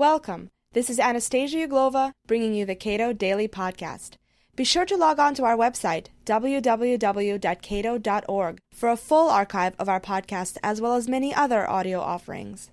Welcome. This is Anastasia Uglova bringing you the Cato Daily Podcast. Be sure to log on to our website, www.cato.org, for a full archive of our podcast as well as many other audio offerings.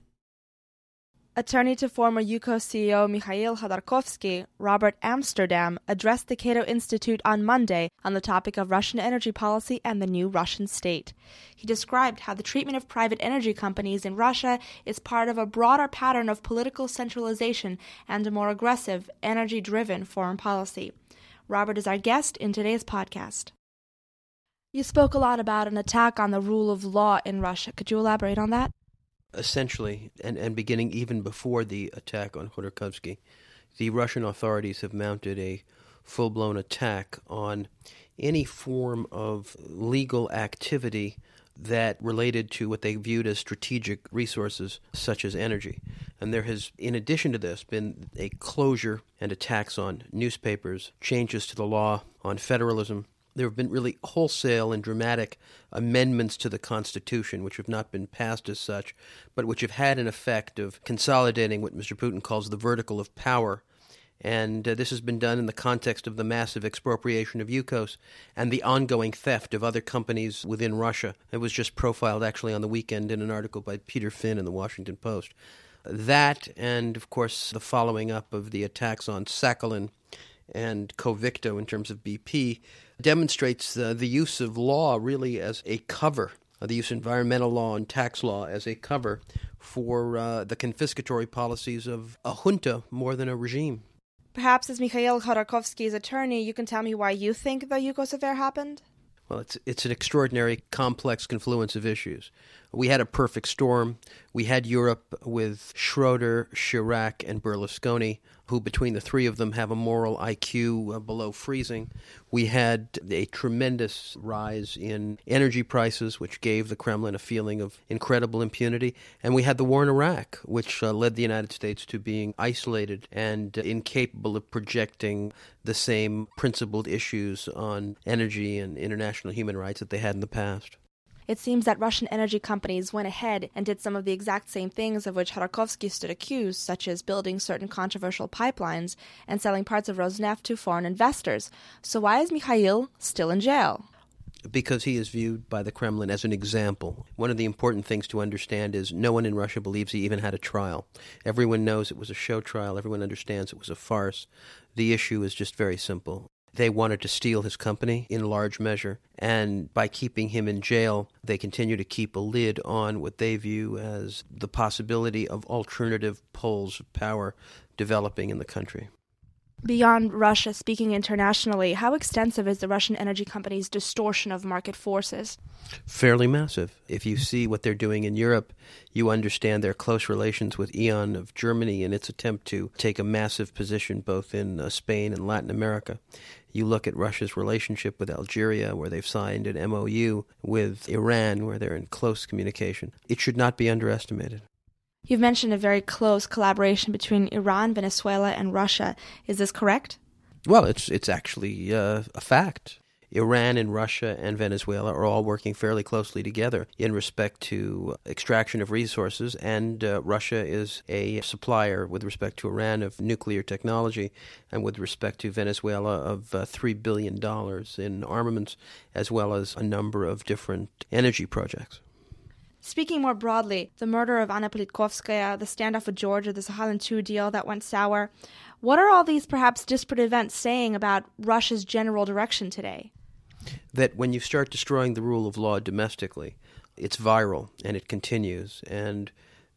Attorney to former Yukos CEO Mikhail Khodorkovsky, Robert Amsterdam, addressed the Cato Institute on Monday on the topic of Russian energy policy and the new Russian state. He described how the treatment of private energy companies in Russia is part of a broader pattern of political centralization and a more aggressive, energy driven foreign policy. Robert is our guest in today's podcast. You spoke a lot about an attack on the rule of law in Russia. Could you elaborate on that? Essentially, and, and beginning even before the attack on Khodorkovsky, the Russian authorities have mounted a full blown attack on any form of legal activity that related to what they viewed as strategic resources such as energy. And there has, in addition to this, been a closure and attacks on newspapers, changes to the law on federalism, there have been really wholesale and dramatic amendments to the Constitution, which have not been passed as such, but which have had an effect of consolidating what Mr. Putin calls the vertical of power. And uh, this has been done in the context of the massive expropriation of Yukos and the ongoing theft of other companies within Russia. It was just profiled actually on the weekend in an article by Peter Finn in the Washington Post. That, and of course, the following up of the attacks on Sakhalin and Kovykta in terms of BP demonstrates uh, the use of law really as a cover, uh, the use of environmental law and tax law as a cover for uh, the confiscatory policies of a junta more than a regime. Perhaps as Mikhail Khodorkovsky's attorney, you can tell me why you think the Yukos affair happened? Well, it's it's an extraordinary, complex confluence of issues. We had a perfect storm. We had Europe with Schroeder, Chirac, and Berlusconi, who between the three of them have a moral IQ uh, below freezing. We had a tremendous rise in energy prices, which gave the Kremlin a feeling of incredible impunity. And we had the war in Iraq, which uh, led the United States to being isolated and uh, incapable of projecting the same principled issues on energy and international human rights that they had in the past. It seems that Russian energy companies went ahead and did some of the exact same things of which Khodorkovsky stood accused, such as building certain controversial pipelines and selling parts of Rosneft to foreign investors. So why is Mikhail still in jail? because he is viewed by the Kremlin as an example. One of the important things to understand is no one in Russia believes he even had a trial. Everyone knows it was a show trial, everyone understands it was a farce. The issue is just very simple. They wanted to steal his company in large measure, and by keeping him in jail, they continue to keep a lid on what they view as the possibility of alternative poles of power developing in the country. Beyond Russia, speaking internationally, how extensive is the Russian energy company's distortion of market forces? Fairly massive. If you see what they're doing in Europe, you understand their close relations with E.ON of Germany and its attempt to take a massive position both in uh, Spain and Latin America. You look at Russia's relationship with Algeria, where they've signed an MOU with Iran, where they're in close communication. It should not be underestimated. You've mentioned a very close collaboration between Iran, Venezuela, and Russia. Is this correct? Well, it's it's actually uh, a fact. Iran and Russia and Venezuela are all working fairly closely together in respect to extraction of resources, and uh, Russia is a supplier with respect to Iran of nuclear technology, and with respect to Venezuela of uh, $3 billion in armaments, as well as a number of different energy projects. Speaking more broadly, the murder of Anna Politkovskaya, the standoff with Georgia, the Sakhalin 2 deal that went sour, what are all these perhaps disparate events saying about Russia's general direction today? That when you start destroying the rule of law domestically, it's viral and it continues. And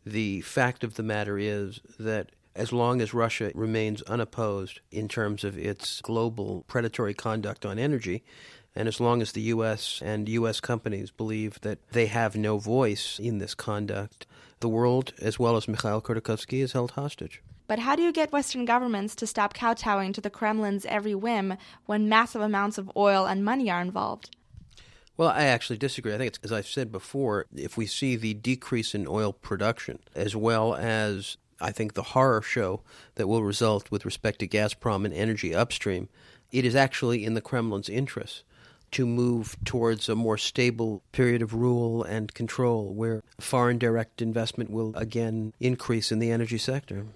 the fact of the matter is that as long as Russia remains unopposed in terms of its global predatory conduct on energy, and as long as the U.S. and U.S. companies believe that they have no voice in this conduct, the world, as well as Mikhail Khodorkovsky, is held hostage. But how do you get Western governments to stop kowtowing to the Kremlin's every whim when massive amounts of oil and money are involved? Well, I actually disagree. I think it's, as I've said before, if we see the decrease in oil production, as well as I think the horror show that will result with respect to Gazprom and energy upstream, it is actually in the Kremlin's interest to move towards a more stable period of rule and control where foreign direct investment will again increase in the energy sector.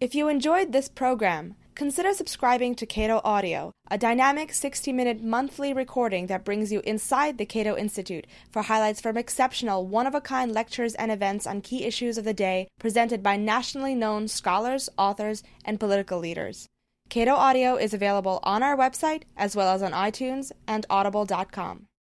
If you enjoyed this program, consider subscribing to Cato Audio, a dynamic 60 minute monthly recording that brings you inside the Cato Institute for highlights from exceptional, one of a kind lectures and events on key issues of the day presented by nationally known scholars, authors, and political leaders. Cato Audio is available on our website as well as on iTunes and audible.com.